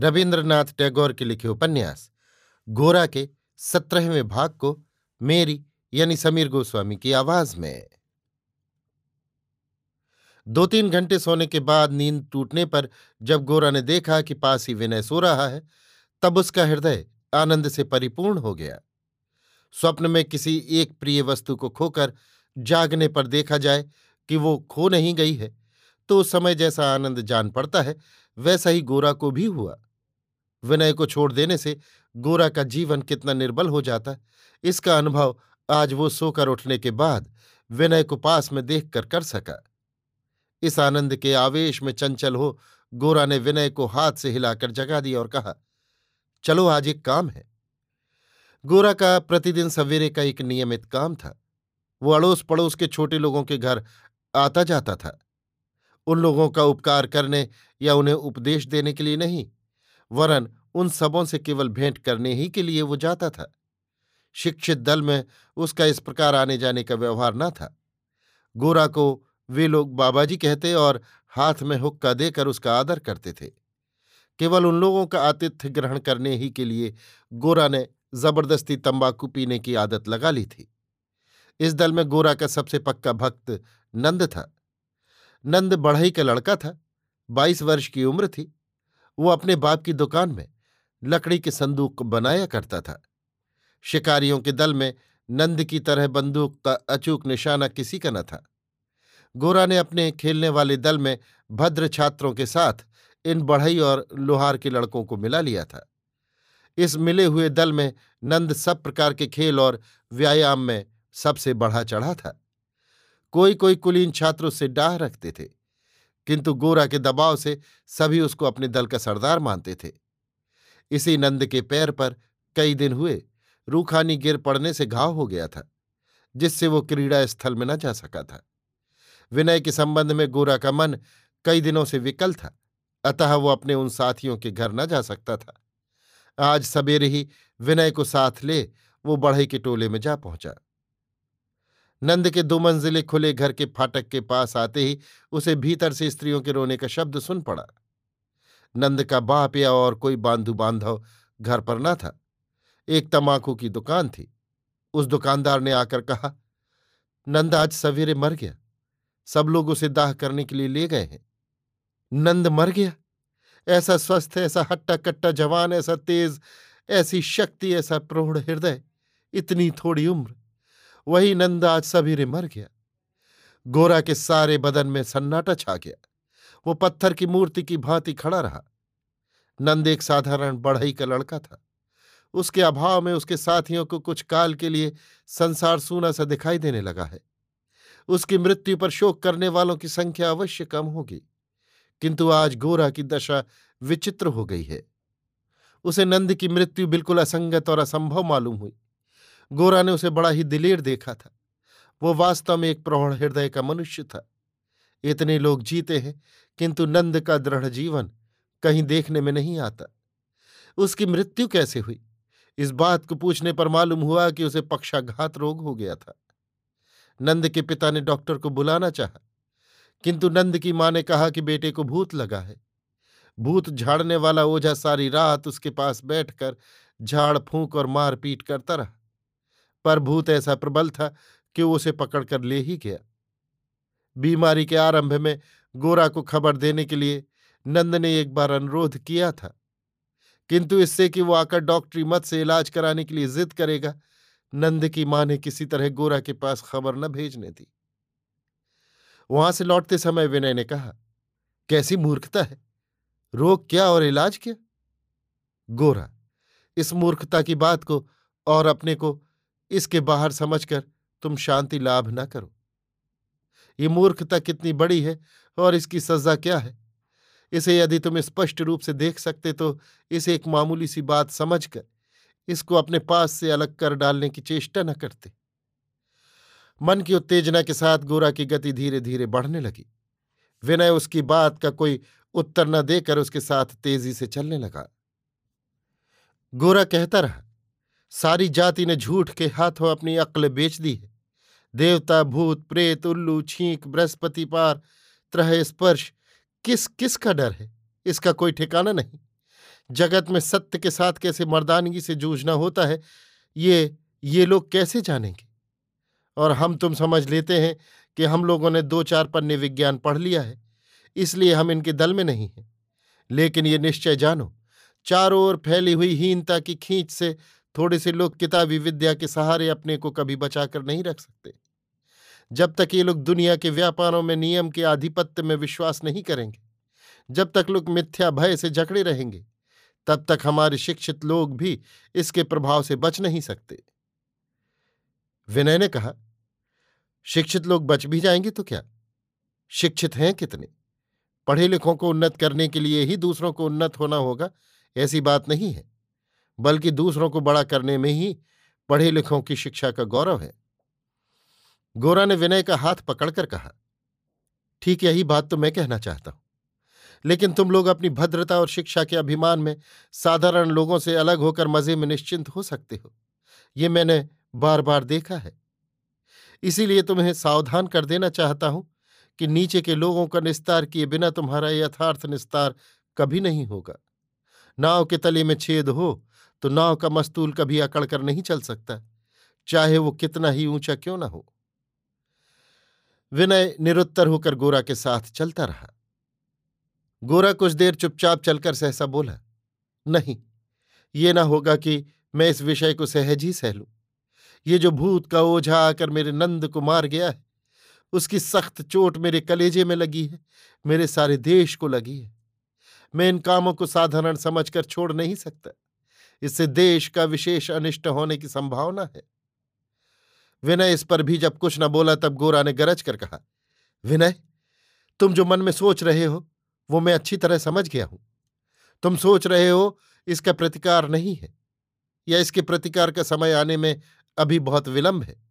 रविन्द्रनाथ टैगोर के लिखे उपन्यास, गोरा के सत्रहवें भाग को मेरी यानी समीर गोस्वामी की आवाज़ में। दो तीन घंटे सोने के बाद नींद टूटने पर जब गोरा ने देखा कि पास ही विनय सो रहा है, तब उसका हृदय आनंद से परिपूर्ण हो गया। स्वप्न में किसी एक प्रिय वस्तु को खोकर जागने पर देखा जाए कि वो खो नहीं गई है तो उस समय जैसा आनंद जान पड़ता है, वैसा ही गोरा को भी हुआ। विनय को छोड़ देने से गोरा का जीवन कितना निर्बल हो जाता। इसका अनुभव आज वो सोकर उठने के बाद विनय को पास में देखकर कर सका। इस आनंद के आवेश में चंचल हो गोरा ने विनय को हाथ से हिलाकर जगा दिया और कहा, चलो, आज एक काम है। गोरा का प्रतिदिन सवेरे का एक नियमित काम था। वो अड़ोस पड़ोस के छोटे लोगों के घर आता जाता था। उन लोगों का उपकार करने या उन्हें उपदेश देने के लिए नहीं वरन उन सबों से केवल भेंट करने ही के लिए वो जाता था। शिक्षित दल में उसका इस प्रकार आने जाने का व्यवहार न था। गोरा को वे लोग बाबाजी कहते और हाथ में हुक्का देकर उसका आदर करते थे। केवल उन लोगों का आतिथ्य ग्रहण करने ही के लिए गोरा ने ज़बरदस्ती तंबाकू पीने की आदत लगा ली थी। इस दल में गोरा का सबसे पक्का भक्त नंद था। नंद बढ़ई का लड़का था, बाईस वर्ष की उम्र थी। वो अपने बाप की दुकान में लकड़ी के संदूक बनाया करता था। शिकारियों के दल में नंद की तरह बंदूक का अचूक निशाना किसी का न था। गोरा ने अपने खेलने वाले दल में भद्र छात्रों के साथ इन बढ़ई और लोहार के लड़कों को मिला लिया था। इस मिले हुए दल में नंद सब प्रकार के खेल और व्यायाम में सबसे बढ़ा चढ़ा था। कोई कोई कुलीन छात्र उससे डाह रखते थे। किंतु गोरा के दबाव से सभी उसको अपने दल का सरदार मानते थे। इसी नंद के पैर पर कई दिन हुए, रूखानी गिर पड़ने से घाव हो गया था, जिससे वो क्रीड़ा स्थल में न जा सका था। विनय के संबंध में गोरा का मन कई दिनों से विकल था, अतः वो अपने उन साथियों के घर न जा सकता था। आज सवेरे ही विनय को साथ ले वो बढ़ई के टोले में जा पहुँचा। नंद के दो मंजिले खुले घर के फाटक के पास आते ही उसे भीतर से स्त्रियों के रोने का शब्द सुन पड़ा। नंद का बाप या और कोई बांधु बांधव घर पर न था। एक तमाकू की दुकान थी। उस दुकानदार ने आकर कहा, नंद, आज सवेरे मर गया। सब लोग उसे दाह करने के लिए ले गए हैं। नंद मर गया। ऐसा स्वस्थ, ऐसा हट्टा कट्टा जवान, ऐसा तेज, ऐसी शक्ति, ऐसा प्रौढ़ हृदय, इतनी थोड़ी उम्र। वही नंद आज सवेरे मर गया। गोरा के सारे बदन में सन्नाटा छा गया। वो पत्थर की मूर्ति की भांति खड़ा रहा। नंद एक साधारण बढ़ई का लड़का था। उसके अभाव में उसके साथियों को कुछ काल के लिए संसार सूना सा दिखाई देने लगा है। उसकी मृत्यु पर शोक करने वालों की संख्या अवश्य कम होगी। किंतु आज गोरा की दशा विचित्र हो गई है। उसे नंद की मृत्यु बिल्कुल असंगत और असंभव मालूम हुई। गोरा ने उसे बड़ा ही दिलेर देखा था। वो वास्तव में एक प्रौढ़ हृदय का मनुष्य था। इतने लोग जीते हैं, किंतु नंद का दृढ़ जीवन कहीं देखने में नहीं आता। उसकी मृत्यु कैसे हुई? इस बात को पूछने पर मालूम हुआ कि उसे पक्षाघात रोग हो गया था। नंद के पिता ने डॉक्टर को बुलाना चाहा, किंतु नंद की माँ ने कहा कि बेटे को भूत लगा है। भूत झाड़ने वाला ओझा सारी रात उसके पास बैठकर झाड़ फूंक और मारपीट करता रहा। पर भूत ऐसा प्रबल था कि वो उसे पकड़कर ले ही गया। बीमारी के आरंभ में गोरा को खबर देने के लिए नंद ने एक बार अनुरोध किया था, किंतु इससे कि वो आकर डॉक्टरी मत से इलाज कराने के लिए जिद करेगा, नंद की माँ ने किसी तरह गोरा के पास खबर न भेजने दी। वहाँ से लौटते समय विनय ने कहा, कैसी मूर्खता है? रोग क्या और इलाज क्या? गोरा, इस मूर्खता की बात को और अपने को इसके बाहर समझकर तुम शांति लाभ न करो। ये मूर्खता कितनी बड़ी है और इसकी सजा क्या है? इसे यदि तुम स्पष्ट रूप से देख सकते तो इसे एक मामूली सी बात समझकर इसको अपने पास से अलग कर डालने की चेष्टा न करते। मन की उत्तेजना के साथ गोरा की गति धीरे धीरे बढ़ने लगी। विनय उसकी बात का कोई उत्तर न देकर उसके साथ तेज़ी से चलने लगा। गोरा कहता रहा सारी जाति ने झूठ के हाथों अपनी अक्ल बेच दी है। देवता, भूत, प्रेत, उल्लू, छींक, बृहस्पति पार त्रह स्पर्श, किस किस का डर है? इसका कोई ठिकाना नहीं। जगत में सत्य के साथ कैसे मर्दानगी से जूझना होता है, ये ये लोग कैसे जानेंगे? और हम तुम समझ लेते हैं कि हम लोगों ने दो चार पन्ने विज्ञान पढ़ लिया है, इसलिए हम इनके दल में नहीं हैं। लेकिन ये निश्चय जानो, चारों ओर फैली हुई हीनता की खींच से थोड़े से लोग किताबी विद्या के सहारे अपने को कभी बचाकर नहीं रख सकते। जब तक ये लोग दुनिया के व्यापारों में, नियम के आधिपत्य में विश्वास नहीं करेंगे, जब तक लोग मिथ्या भय से जकड़े रहेंगे, तब तक हमारे शिक्षित लोग भी इसके प्रभाव से बच नहीं सकते। विनय ने कहा, शिक्षित लोग बच भी जाएँगे तो क्या? शिक्षित हैं कितने? पढ़े लिखों को उन्नत करने के लिए ही दूसरों को उन्नत होना होगा, ऐसी बात नहीं है। बल्कि दूसरों को बड़ा करने में ही पढ़े लिखों की शिक्षा का गौरव है। गोरा ने विनय का हाथ पकड़कर कहा, ठीक, यही बात तो मैं कहना चाहता हूँ। लेकिन तुम लोग अपनी भद्रता और शिक्षा के अभिमान में साधारण लोगों से अलग होकर मज़े में निश्चिंत हो सकते हो। ये मैंने बार बार देखा है। इसीलिए तुम्हें सावधान कर देना चाहता हूँ कि नीचे के लोगों का निस्तार किए बिना तुम्हारा यथार्थ निस्तार कभी नहीं होगा। नाव के तले में छेद हो तो नाव का मस्तूल कभी अकड़ कर नहीं चल सकता, चाहे वो कितना ही ऊँचा क्यों ना हो। विनय निरुत्तर होकर गोरा के साथ चलता रहा। गोरा कुछ देर चुपचाप चलकर सहसा बोला, नहीं, ये ना होगा कि मैं इस विषय को सहज ही सह लूँ। ये जो भूत का ओझा आकर मेरे नंद को मार गया है, उसकी सख्त चोट मेरे कलेजे में लगी है, मेरे सारे देश को लगी है। मैं इन कामों को साधारण समझकर छोड़ नहीं सकता। इससे देश का विशेष अनिष्ट होने की संभावना है। विनय इस पर भी जब कुछ न बोला तब गोरा ने गरज कर कहा, विनय, तुम जो मन में सोच रहे हो, वो मैं अच्छी तरह समझ गया हूँ। तुम सोच रहे हो, इसका प्रतिकार नहीं है, या इसके प्रतिकार का समय आने में अभी बहुत विलंब है।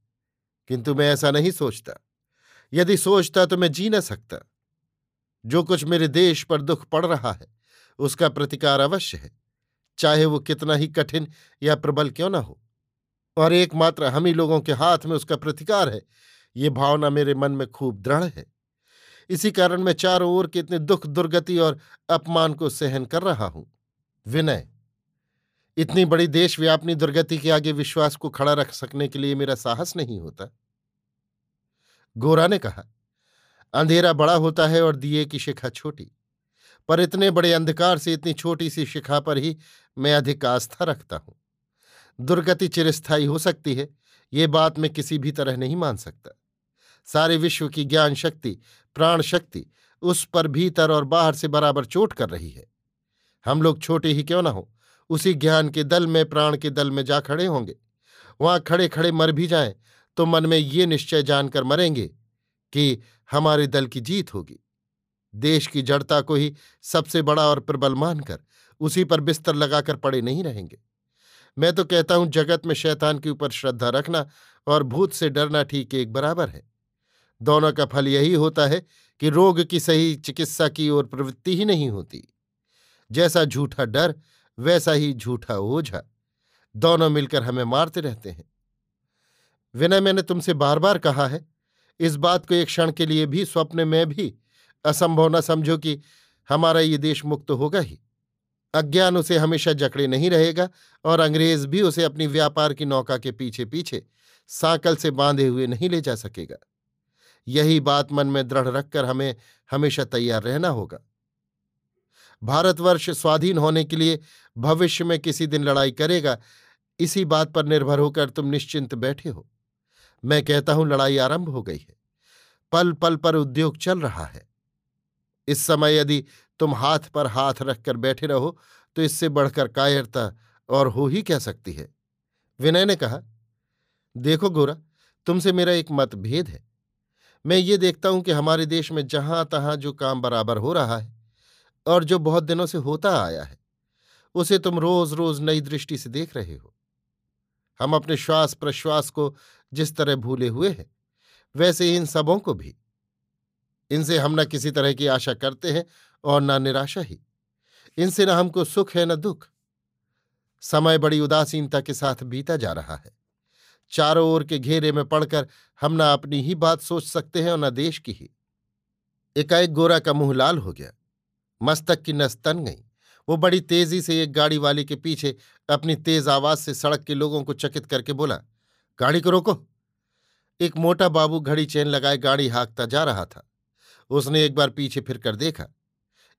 किंतु मैं ऐसा नहीं सोचता। यदि सोचता तो मैं जी न सकता। जो कुछ मेरे देश पर दुख पड़ रहा है, उसका प्रतिकार अवश्य है। चाहे वो कितना ही कठिन या प्रबल क्यों ना हो। और एकमात्र हम ही लोगों के हाथ में उसका प्रतिकार है। ये भावना मेरे मन में खूब दृढ़ है। इसी कारण मैं चारों ओर के इतने दुख, दुर्गति और अपमान को सहन कर रहा हूँ। विनय, इतनी बड़ी देशव्यापनी दुर्गति के आगे विश्वास को खड़ा रख सकने के लिए मेरा साहस नहीं होता। गोरा ने कहा, अंधेरा बड़ा होता है और दिए की शिखा छोटी। पर इतने बड़े अंधकार से इतनी छोटी सी शिखा पर ही मैं अधिक आस्था रखता हूँ। दुर्गति चिरस्थायी हो सकती है, ये बात मैं किसी भी तरह नहीं मान सकता। सारे विश्व की ज्ञान शक्ति, प्राण शक्ति उस पर भीतर और बाहर से बराबर चोट कर रही है। हम लोग छोटे ही क्यों ना हो? उसी ज्ञान के दल में, प्राण के दल में जा खड़े होंगे। वहाँ खड़े खड़े मर भी जाएँ तो मन में ये निश्चय जानकर मरेंगे कि हमारे दल की जीत होगी। देश की जड़ता को ही सबसे बड़ा और प्रबल मानकर उसी पर बिस्तर लगाकर पड़े नहीं रहेंगे। मैं तो कहता हूँ, जगत में शैतान के ऊपर श्रद्धा रखना और भूत से डरना ठीक एक बराबर है। दोनों का फल यही होता है कि रोग की सही चिकित्सा की ओर प्रवृत्ति ही नहीं होती। जैसा झूठा डर, वैसा ही झूठा ओझा। दोनों मिलकर हमें मारते रहते हैं। विनय, मैंने तुमसे बार बार कहा है, इस बात को एक क्षण के लिए भी, स्वप्न में भी असंभव न समझो कि हमारा ये देश मुक्त होगा ही। अज्ञान उसे हमेशा जकड़े नहीं रहेगा और अंग्रेज़ भी उसे अपनी व्यापार की नौका के पीछे पीछे साकल से बांधे हुए नहीं ले जा सकेगा। यही बात मन में दृढ़ रखकर हमें हमेशा तैयार रहना होगा। भारतवर्ष स्वाधीन होने के लिए भविष्य में किसी दिन लड़ाई करेगा, इसी बात पर निर्भर होकर तुम निश्चिंत बैठे हो। मैं कहता हूँ, लड़ाई आरंभ हो गई है। पल पल पर उद्योग चल रहा है। इस समय यदि तुम हाथ पर हाथ रखकर बैठे रहो तो इससे बढ़कर कायरता और हो ही क्या सकती है? विनय ने कहा, देखो गोरा, तुमसे मेरा एक मतभेद है। मैं ये देखता हूँ कि हमारे देश में जहाँ तहां जो काम बराबर हो रहा है और जो बहुत दिनों से होता आया है, उसे तुम रोज रोज नई दृष्टि से देख रहे हो। हम अपने श्वास प्रश्वास को जिस तरह भूले हुए हैं, वैसे ही इन सबों को भी। इनसे हम न किसी तरह की आशा करते हैं और न निराशा ही। इनसे न हमको सुख है, न दुख। समय बड़ी उदासीनता के साथ बीता जा रहा है। चारों ओर के घेरे में पड़कर हम न अपनी ही बात सोच सकते हैं और न देश की ही। एकाएक गोरा का मुँह लाल हो गया। मस्तक की नस तन गई। वो बड़ी तेज़ी से एक गाड़ी वाले के पीछे अपनी तेज आवाज़ से सड़क के लोगों को चकित करके बोला, गाड़ी को रोको। एक मोटा बाबू घड़ी चेन लगाए गाड़ी हाँकता जा रहा था। उसने एक बार पीछे फिरकर देखा।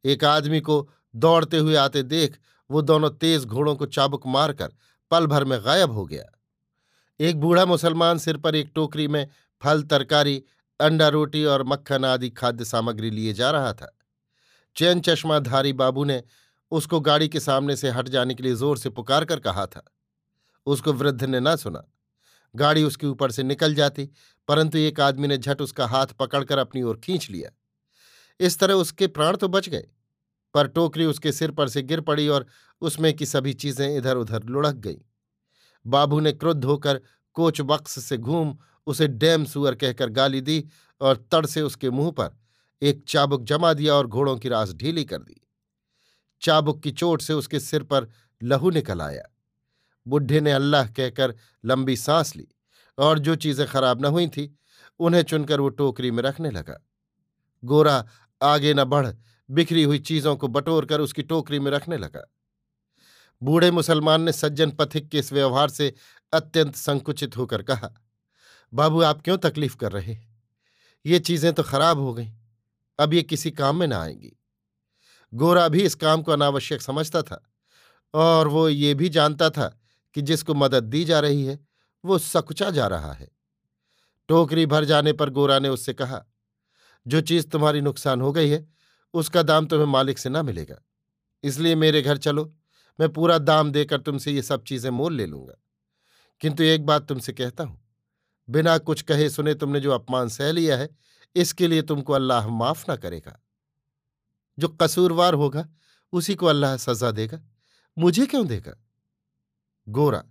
एक आदमी को दौड़ते हुए आते देख वो दोनों तेज घोड़ों को चाबुक मारकर पल भर में गायब हो गया। एक बूढ़ा मुसलमान सिर पर एक टोकरी में फल, तरकारी, अंडा रोटी और मक्खन आदि खाद्य सामग्री लिए जा रहा था। चैन चश्माधारी बाबू ने उसको गाड़ी के सामने से हट जाने के लिए ज़ोर से पुकार कर कहा था। उसको वृद्ध ने ना सुना। गाड़ी उसके ऊपर से निकल जाती, परंतु एक आदमी ने झट उसका हाथ पकड़कर अपनी ओर खींच लिया। इस तरह उसके प्राण तो बच गए। पर टोकरी उसके सिर पर से गिर पड़ी और उसमें की सभी चीज़ें इधर उधर लुढ़क गईं। बाबू ने क्रुद्ध होकर कोच बक्स से घूम उसे डैम सुअर कहकर गाली दी और तड़ से उसके मुँह पर एक चाबुक जमा दिया और घोड़ों की रास ढीली कर दी। चाबुक की चोट से उसके सिर पर लहू निकल आया। बुढ़े ने अल्लाह कहकर लंबी सांस ली और जो चीज़ें खराब न हुई थी, उन्हें चुनकर वो टोकरी में रखने लगा। गोरा आगे न बढ़, बिखरी हुई चीज़ों को बटोर कर उसकी टोकरी में रखने लगा। बूढ़े मुसलमान ने सज्जन पथिक के इस व्यवहार से अत्यंत संकुचित होकर कहा, बाबू, आप क्यों तकलीफ़ कर रहे हैं? ये चीज़ें तो खराब हो गई। अब ये किसी काम में ना आएँगी। गोरा भी इस काम को अनावश्यक समझता था और वो ये भी जानता था कि जिसको मदद दी जा रही है, वो सकुचा जा रहा है। टोकरी भर जाने पर गोरा ने उससे कहा जो चीज़ तुम्हारी नुकसान हो गई है, उसका दाम तुम्हें मालिक से ना मिलेगा। इसलिए मेरे घर चलो, मैं पूरा दाम देकर तुमसे ये सब चीज़ें मोल ले लूँगा। किंतु एक बात तुमसे कहता हूँ, बिना कुछ कहे सुने तुमने जो अपमान सह लिया है, इसके लिए तुमको अल्लाह माफ़ ना करेगा। जो कसूरवार होगा, उसी को अल्लाह सजा देगा। मुझे क्यों देगा? गोरा,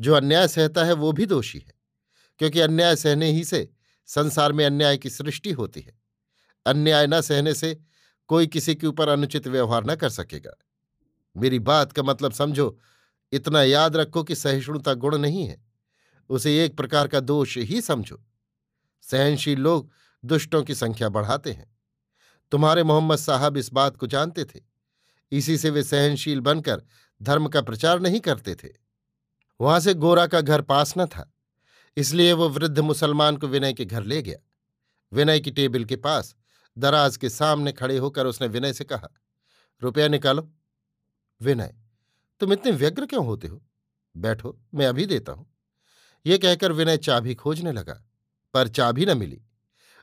जो अन्याय सहता है, वो भी दोषी है, क्योंकि अन्याय सहने ही से संसार में अन्याय की सृष्टि होती है। अन्याय न सहने से कोई किसी के ऊपर अनुचित व्यवहार न कर सकेगा। मेरी बात का मतलब समझो, इतना याद रखो कि सहिष्णुता गुण नहीं है। उसे एक प्रकार का दोष ही समझो। सहनशील लोग दुष्टों की संख्या बढ़ाते हैं। तुम्हारे मोहम्मद साहब इस बात को जानते थे। इसी से वे सहनशील बनकर धर्म का प्रचार नहीं करते थे। वहाँ से गोरा का घर पास न था। इसलिए वो वृद्ध मुसलमान को विनय के घर ले गया। विनय की टेबल के पास दराज के सामने खड़े होकर उसने विनय से कहा, रुपया निकालो। विनय, तुम इतने व्यग्र क्यों होते हो? बैठो, मैं अभी देता हूँ। ये कहकर विनय चाबी खोजने लगा, पर चाबी न मिली।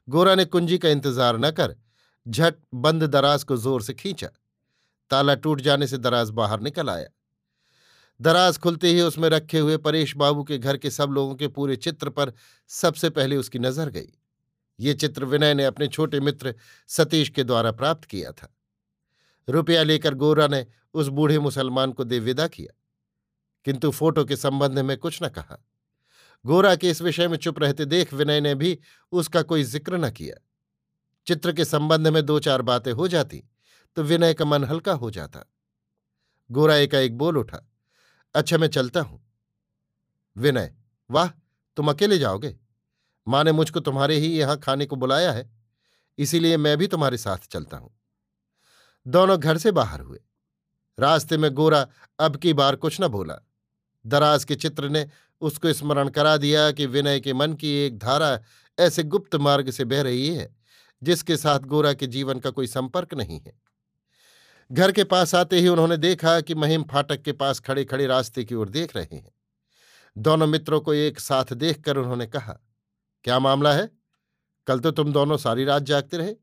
गोरा ने कुंजी का इंतज़ार न कर, झट बंद दराज को ज़ोर से खींचा। ताला टूट जाने से दराज बाहर निकल आया। दराज खुलते ही उसमें रखे हुए परेश बाबू के घर के सब लोगों के पूरे चित्र पर सबसे पहले उसकी नज़र गई। ये चित्र विनय ने अपने छोटे मित्र सतीश के द्वारा प्राप्त किया था। रुपया लेकर गोरा ने उस बूढ़े मुसलमान को दे विदा किया। किंतु फ़ोटो के संबंध में कुछ न कहा। गोरा के इस विषय में चुप रहते देख विनय ने भी उसका कोई ज़िक्र न किया। चित्र के संबंध में दो चार बातें हो जाती तो विनय का मन हल्का हो जाता। गोरा एकाएक बोल उठा अच्छा मैं चलता हूँ। विनय, वाह, तुम अकेले जाओगे? माँ ने मुझको तुम्हारे ही यहाँ खाने को बुलाया है, इसीलिए मैं भी तुम्हारे साथ चलता हूँ। दोनों घर से बाहर हुए। रास्ते में गोरा अब की बार कुछ न बोला। दराज के चित्र ने उसको स्मरण करा दिया कि विनय के मन की एक धारा ऐसे गुप्त मार्ग से बह रही है, जिसके साथ गोरा के जीवन का कोई संपर्क नहीं है। घर के पास आते ही उन्होंने देखा कि महिम फाटक के पास खड़े खड़े रास्ते की ओर देख रहे हैं। दोनों मित्रों को एक साथ देखकर उन्होंने कहा क्या मामला है? कल तो तुम दोनों सारी रात जागते रहे।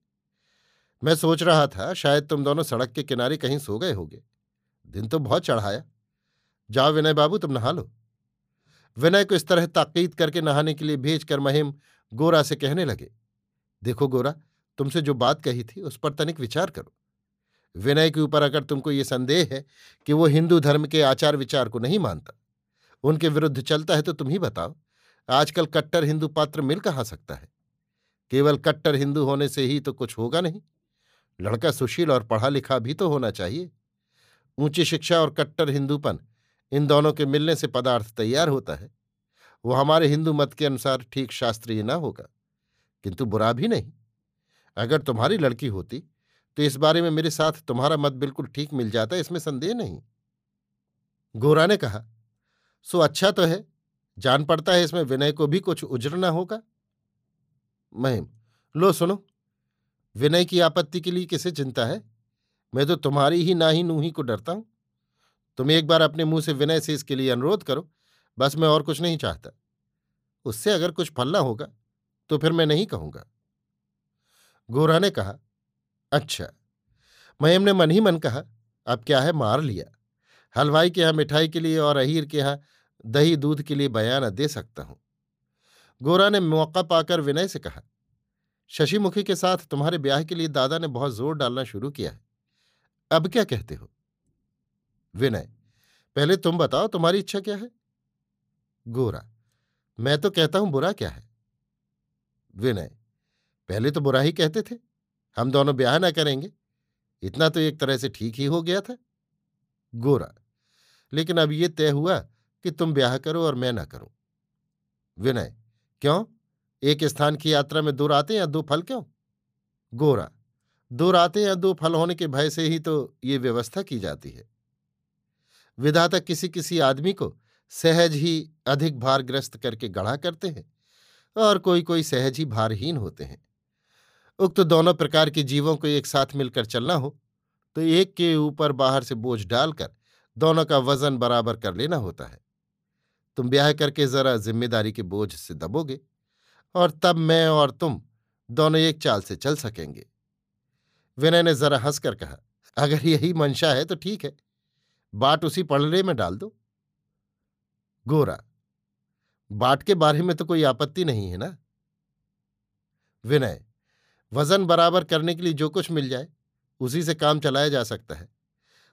मैं सोच रहा था, शायद तुम दोनों सड़क के किनारे कहीं सो गए होगे। दिन तो बहुत चढ़ाया। जाओ विनय बाबू, तुम नहा लो। विनय को इस तरह ताकीद करके नहाने के लिए भेजकर महिम गोरा से कहने लगे, देखो गोरा, तुमसे जो बात कही थी, उस पर तनिक विचार करो। विनय के ऊपर अगर तुमको ये संदेह है कि वो हिंदू धर्म के आचार विचार को नहीं मानता, उनके विरुद्ध चलता है तो तुम ही बताओ। आजकल कट्टर हिंदू पात्र मिल कहाँ सकता है? केवल कट्टर हिंदू होने से ही तो कुछ होगा नहीं। लड़का सुशील और पढ़ा लिखा भी तो होना चाहिए। ऊँची शिक्षा और कट्टर हिंदूपन, इन दोनों के मिलने से पदार्थ तैयार होता है। वो हमारे हिंदू मत के अनुसार ठीक शास्त्रीय ना होगा। किंतु बुरा भी नहीं। अगर तुम्हारी लड़की होती तो इस बारे में मेरे साथ तुम्हारा मत बिल्कुल ठीक मिल जाता, इसमें संदेह नहीं। गोरा ने कहा, सो अच्छा तो है। जान पड़ता है इसमें विनय को भी कुछ उजरना होगा। महिम, लो सुनो। विनय की आपत्ति के लिए किसे चिंता है? मैं तो तुम्हारी ही ना ही नूही को डरता हूँ। तुम एक बार अपने मुँह से विनय से इसके लिए अनुरोध करो। बस मैं और कुछ नहीं चाहता। उससे अगर कुछ फलना होगा तो फिर मैं नहीं कहूँगा। गोरा ने कहा अच्छा। मयम ने मन ही मन कहा, अब क्या है, मार लिया। हलवाई के यहाँ मिठाई के लिए और अहीर के यहाँ दही दूध के लिए बयान दे सकता हूँ। गोरा ने मौका पाकर विनय से कहा, शशिमुखी के साथ तुम्हारे ब्याह के लिए दादा ने बहुत ज़ोर डालना शुरू किया है। अब क्या कहते हो? विनय, पहले तुम बताओ तुम्हारी इच्छा क्या है? गोरा, मैं तो कहता हूँ बुरा क्या है? विनय, पहले तो बुरा ही कहते थे। हम दोनों ब्याह ना करेंगे। इतना तो एक तरह से ठीक ही हो गया था। गोरा, लेकिन अब ये तय हुआ कि तुम ब्याह करो और मैं ना करूँ। विनय, क्यों? एक स्थान की यात्रा में दो रातें या दो फल क्यों? गोरा, दो रातें या दो फल होने के भय से ही तो ये व्यवस्था की जाती है। विधाता किसी किसी आदमी को सहज ही अधिक भारग्रस्त करके गढ़ा करते हैं और कोई कोई सहज ही भारहीन होते हैं। उक्त दोनों प्रकार के जीवों को एक साथ मिलकर चलना हो तो एक के ऊपर बाहर से बोझ डालकर दोनों का वज़न बराबर कर लेना होता है। तुम ब्याह करके जरा ज़िम्मेदारी के बोझ से दबोगे और तब मैं और तुम दोनों एक चाल से चल सकेंगे। विनय ने जरा हंसकर कहा, अगर यही मंशा है तो ठीक है, बाट उसी पड़ले में डाल दो। गोरा, बाट के बारे में तो कोई आपत्ति नहीं है ना? विनय, वज़न बराबर करने के लिए जो कुछ मिल जाए, उसी से काम चलाया जा सकता है।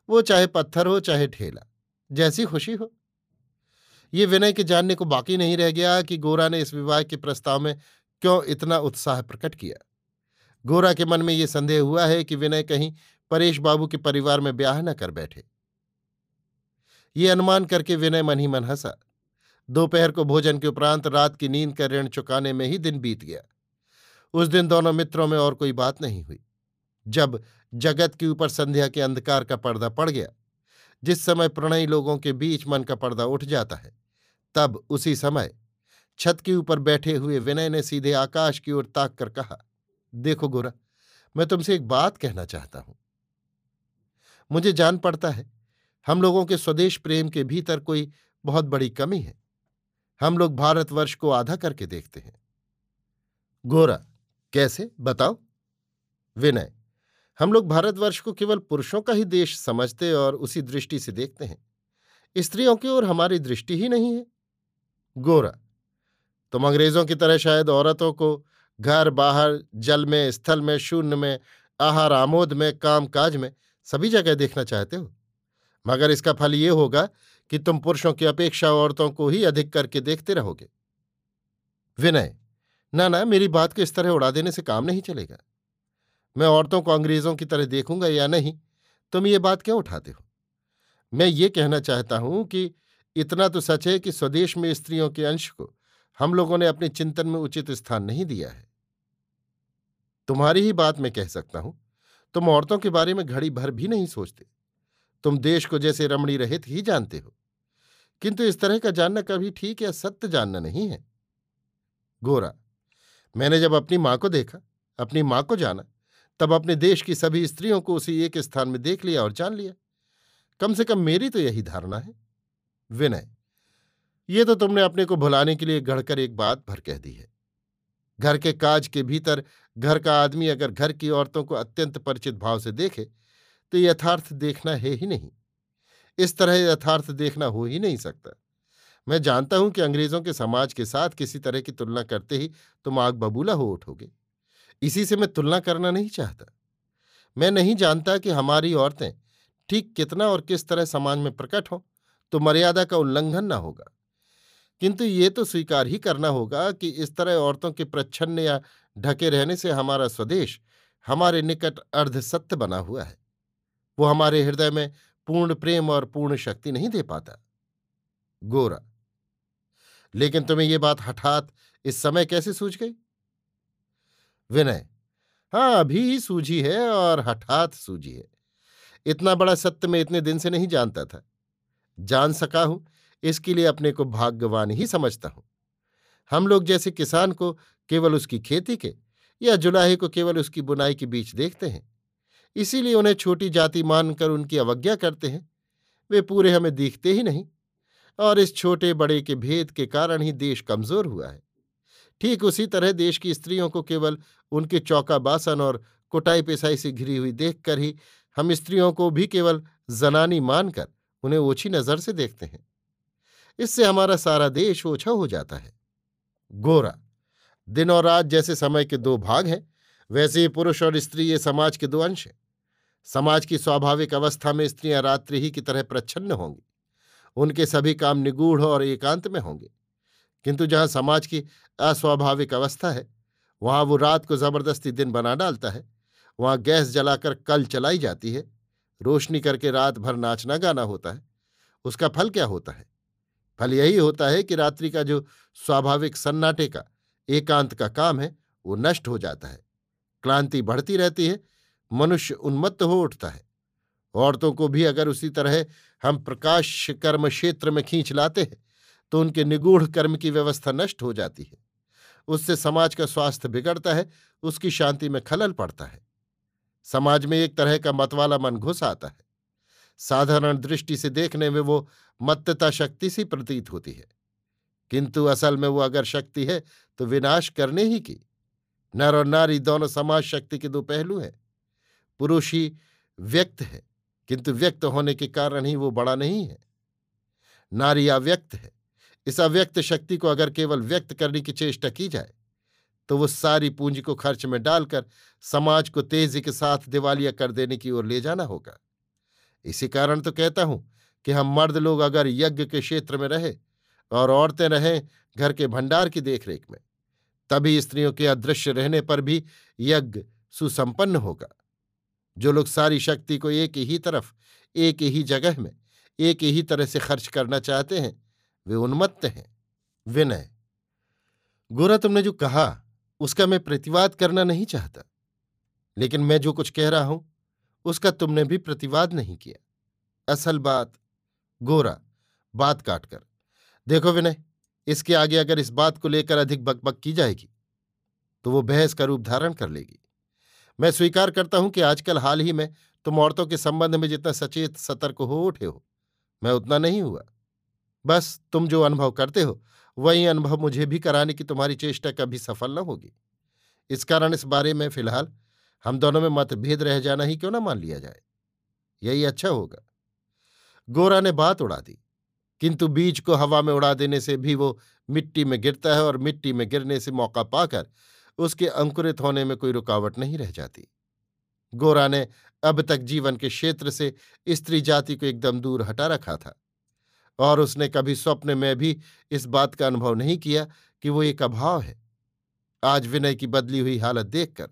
वो चाहे पत्थर हो, चाहे ठेला, जैसी खुशी हो। ये विनय के जानने को बाकी नहीं रह गया कि गोरा ने इस विवाह के प्रस्ताव में क्यों इतना उत्साह प्रकट किया। गोरा के मन में ये संदेह हुआ है कि विनय कहीं परेश बाबू के परिवार में ब्याह न कर बैठे। ये अनुमान करके विनय मन ही मन हंसा। दोपहर को भोजन के उपरांत रात की नींद का ऋण चुकाने में ही दिन बीत गया। उस दिन दोनों मित्रों में और कोई बात नहीं हुई। जब जगत के ऊपर संध्या के अंधकार का पर्दा पड़ गया, जिस समय प्रणयी लोगों के बीच मन का पर्दा उठ जाता है। तब उसी समय छत के ऊपर बैठे हुए विनय ने सीधे आकाश की ओर ताक कर कहा, देखो गोरा, मैं तुमसे एक बात कहना चाहता हूँ। मुझे जान पड़ता है, हम लोगों के स्वदेश प्रेम के भीतर कोई बहुत बड़ी कमी है। हम लोग भारतवर्ष को आधा करके देखते हैं। गोरा, कैसे, बताओ? विनय, हम लोग भारतवर्ष को केवल पुरुषों का ही देश समझते और उसी दृष्टि से देखते हैं। स्त्रियों की ओर हमारी दृष्टि ही नहीं है। गोरा। तुम अंग्रेज़ों की तरह शायद औरतों को घर, बाहर, जल में, स्थल में, शून्य में, आहार, आमोद में काम काज में सभी जगह देखना चाहते हो। मगर इसका फल ये होगा कि तुम पुरुषों की अपेक्षा औरतों को ही अधिक करके देखते रहोगे। विनय, ना ना, मेरी बात को इस तरह उड़ा देने से काम नहीं चलेगा। मैं औरतों को अंग्रेज़ों की तरह देखूँगा या नहीं, तुम ये बात क्यों उठाते हो? मैं ये कहना चाहता हूँ कि इतना तो सच है कि स्वदेश में स्त्रियों के अंश को हम लोगों ने अपने चिंतन में उचित स्थान नहीं दिया है। तुम्हारी ही बात मैं कह सकता हूँ। तुम औरतों के बारे में घड़ी भर भी नहीं सोचते। तुम देश को जैसे रमणी रहित ही जानते हो। किंतु इस तरह का जानना कभी ठीक या सत्य जानना नहीं है। गोरा, मैंने जब अपनी माँ को देखा, अपनी माँ को जाना, तब अपने देश की सभी स्त्रियों को उसी एक स्थान में देख लिया और जान लिया। कम से कम मेरी तो यही धारणा है। विनय, ये तो तुमने अपने को भुलाने के लिए गढ़कर एक बात भर कह दी है। घर के काज के भीतर घर का आदमी अगर घर की औरतों को अत्यंत परिचित भाव से देखे तो यथार्थ देखना है ही नहीं। इस तरह यथार्थ देखना हो ही नहीं सकता। मैं जानता हूँ कि अंग्रेज़ों के समाज के साथ किसी तरह की तुलना करते ही तुम आग बबूला हो उठोगे। इसी से मैं तुलना करना नहीं चाहता। मैं नहीं जानता कि हमारी औरतें ठीक कितना और किस तरह समाज में प्रकट हो। तो मर्यादा का उल्लंघन न होगा। किंतु ये तो स्वीकार ही करना होगा कि इस तरह औरतों के प्रच्छन्न या ढके रहने से हमारा स्वदेश, हमारे निकट अर्धसत्य बना हुआ है। वो हमारे हृदय में पूर्ण प्रेम और पूर्ण शक्ति नहीं दे पाता। गोरा, लेकिन तुम्हें ये बात हठात इस समय कैसे सूझ गई? विनय हाँ अभी ही सूझी है और हठात सूझी है। इतना बड़ा सत्य में इतने दिन से नहीं जानता था। जान सका हूँ, इसके लिए अपने को भाग्यवान ही समझता हूँ। हम लोग जैसे किसान को केवल उसकी खेती के या जुलाहे को केवल उसकी बुनाई के बीच देखते हैं, इसीलिए उन्हें छोटी जाति मानकर उनकी अवज्ञा करते हैं। वे पूरे हमें दिखते ही नहीं और इस छोटे बड़े के भेद के कारण ही देश कमज़ोर हुआ है। ठीक उसी तरह देश की स्त्रियों को केवल उनके चौका बासन और कुटाई पिसाई से घिरी हुई देखकर ही हम स्त्रियों को भी केवल जनानी मानकर उन्हें ओछी नज़र से देखते हैं। इससे हमारा सारा देश ओछा हो जाता है। गोरा, दिन और रात जैसे समय के दो भाग हैं, वैसे ही पुरुष और स्त्री ये समाज के दो अंश हैं। समाज की स्वाभाविक अवस्था में स्त्रियाँ रात्रि ही की तरह प्रच्छन्न होंगी। उनके सभी काम निगूढ़ और एकांत में होंगे। किंतु जहाँ समाज की अस्वाभाविक अवस्था है, वहाँ वो रात को ज़बरदस्ती दिन बना डालता है। वहाँ गैस जलाकर कल चलाई जाती है। रोशनी करके रात भर नाचना गाना होता है। उसका फल क्या होता है? फल यही होता है कि रात्रि का जो स्वाभाविक सन्नाटे का, एकांत का काम है, वो नष्ट हो जाता है। क्लांति बढ़ती रहती है, मनुष्य उन्मत्त हो उठता है। औरतों को भी अगर उसी तरह हम प्रकाश कर्म क्षेत्र में खींच लाते हैं तो उनके निगूढ़ कर्म की व्यवस्था नष्ट हो जाती है। उससे समाज का स्वास्थ्य बिगड़ता है, उसकी शांति में खलल पड़ता है। समाज में एक तरह का मतवाला मन घुस आता है। साधारण दृष्टि से देखने में वो मत्तता शक्ति सी प्रतीत होती है। किंतु असल में वो अगर शक्ति है तो विनाश करने ही की। नर और नारी दोनों समाज शक्ति के दो पहलू हैं। पुरुष ही व्यक्त है, किंतु व्यक्त होने के कारण ही वो बड़ा नहीं है। नारी अव्यक्त है, इस अव्यक्त शक्ति को अगर केवल व्यक्त करने की चेष्टा की जाए तो वो सारी पूंजी को खर्च में डालकर समाज को तेज़ी के साथ दिवालिया कर देने की ओर ले जाना होगा। इसी कारण तो कहता हूँ कि हम मर्द लोग अगर यज्ञ के क्षेत्र में रहे और औरतें रहें घर के भंडार की देखरेख में, तभी स्त्रियों के अदृश्य रहने पर भी यज्ञ सुसंपन्न होगा। जो लोग सारी शक्ति को एक ही तरफ़, एक ही जगह में, एक ही तरह से खर्च करना चाहते हैं, वे उन्मत्त हैं। विनय, गोरा तुमने जो कहा उसका मैं प्रतिवाद करना नहीं चाहता। लेकिन मैं जो कुछ कह रहा हूँ, उसका तुमने भी प्रतिवाद नहीं किया। असल बात, गोरा, बात काटकर देखो विनय, इसके आगे अगर इस बात को लेकर अधिक बकबक की जाएगी तो वो बहस का रूप धारण कर लेगी। मैं स्वीकार करता हूँ कि आजकल हाल ही में तुम औरतों के संबंध में जितना सचेत, सतर्क हो उठे हो। मैं उतना नहीं हुआ। बस तुम जो अनुभव करते हो वही अनुभव मुझे भी कराने की तुम्हारी चेष्टा कभी सफल न होगी। इस कारण इस बारे में फ़िलहाल हम दोनों में मतभेद रह जाना ही क्यों ना मान लिया जाए। यही अच्छा होगा। गोरा ने बात उड़ा दी, किंतु बीज को हवा में उड़ा देने से भी वो मिट्टी में गिरता है और मिट्टी में गिरने से मौका पाकर उसके अंकुरित होने में कोई रुकावट नहीं रह जाती। गोरा ने अब तक जीवन के क्षेत्र से स्त्री जाति को एकदम दूर हटा रखा था। और उसने कभी स्वप्न में भी इस बात का अनुभव नहीं किया कि वो एक अभाव है। आज विनय की बदली हुई हालत देखकर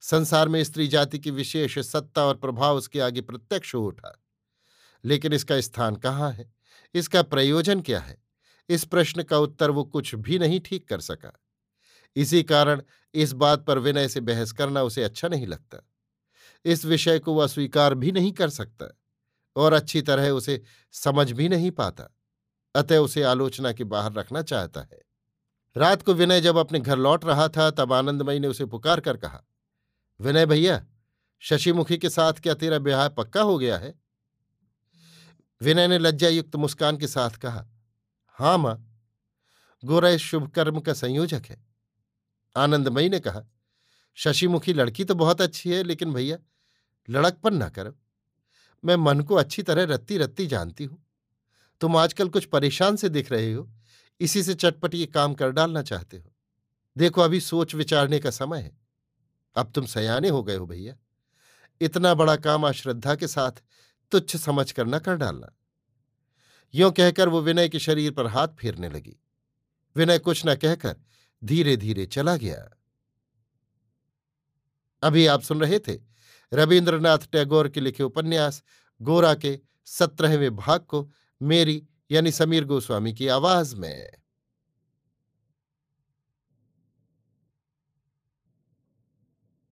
संसार में स्त्री जाति की विशेष सत्ता और प्रभाव उसके आगे प्रत्यक्ष हो उठा। लेकिन इसका स्थान कहाँ है? इसका प्रयोजन क्या है? इस प्रश्न का उत्तर वो कुछ भी नहीं ठीक कर सका। इसी कारण इस बात पर विनय से बहस करना उसे अच्छा नहीं लगता। इस विषय को वह स्वीकार भी नहीं कर सकता। और अच्छी तरह उसे समझ भी नहीं पाता, अतः उसे आलोचना के बाहर रखना चाहता है। रात को विनय जब अपने घर लौट रहा था, तब आनंदमयी ने उसे पुकार कर कहा, विनय भैया, शशिमुखी के साथ क्या तेरा ब्याह पक्का हो गया है? विनय ने लज्जायुक्त मुस्कान के साथ कहा, हाँ माँ, गोरा इस शुभ कर्म का संयोजक है। आनंदमयी ने कहा, शशिमुखी लड़की तो बहुत अच्छी है, लेकिन भैया, लड़कपन ना करो। मैं मन को अच्छी तरह रत्ती रत्ती जानती हूँ। तुम आजकल कुछ परेशान से दिख रहे हो, इसी से चटपट ये काम कर डालना चाहते हो। देखो, अभी सोच विचारने का समय है। अब तुम सयाने हो गए हो भैया। इतना बड़ा काम अश्रद्धा के साथ तुच्छ समझ कर न कर डालना। यों कहकर वो विनय के शरीर पर हाथ फेरने लगी। विनय कुछ न कहकर धीरे धीरे चला गया। अभी आप सुन रहे थे रविन्द्रनाथ टैगोर के लिखे उपन्यास, गोरा के सत्रहवें भाग को मेरी यानी समीर गोस्वामी की आवाज़ में।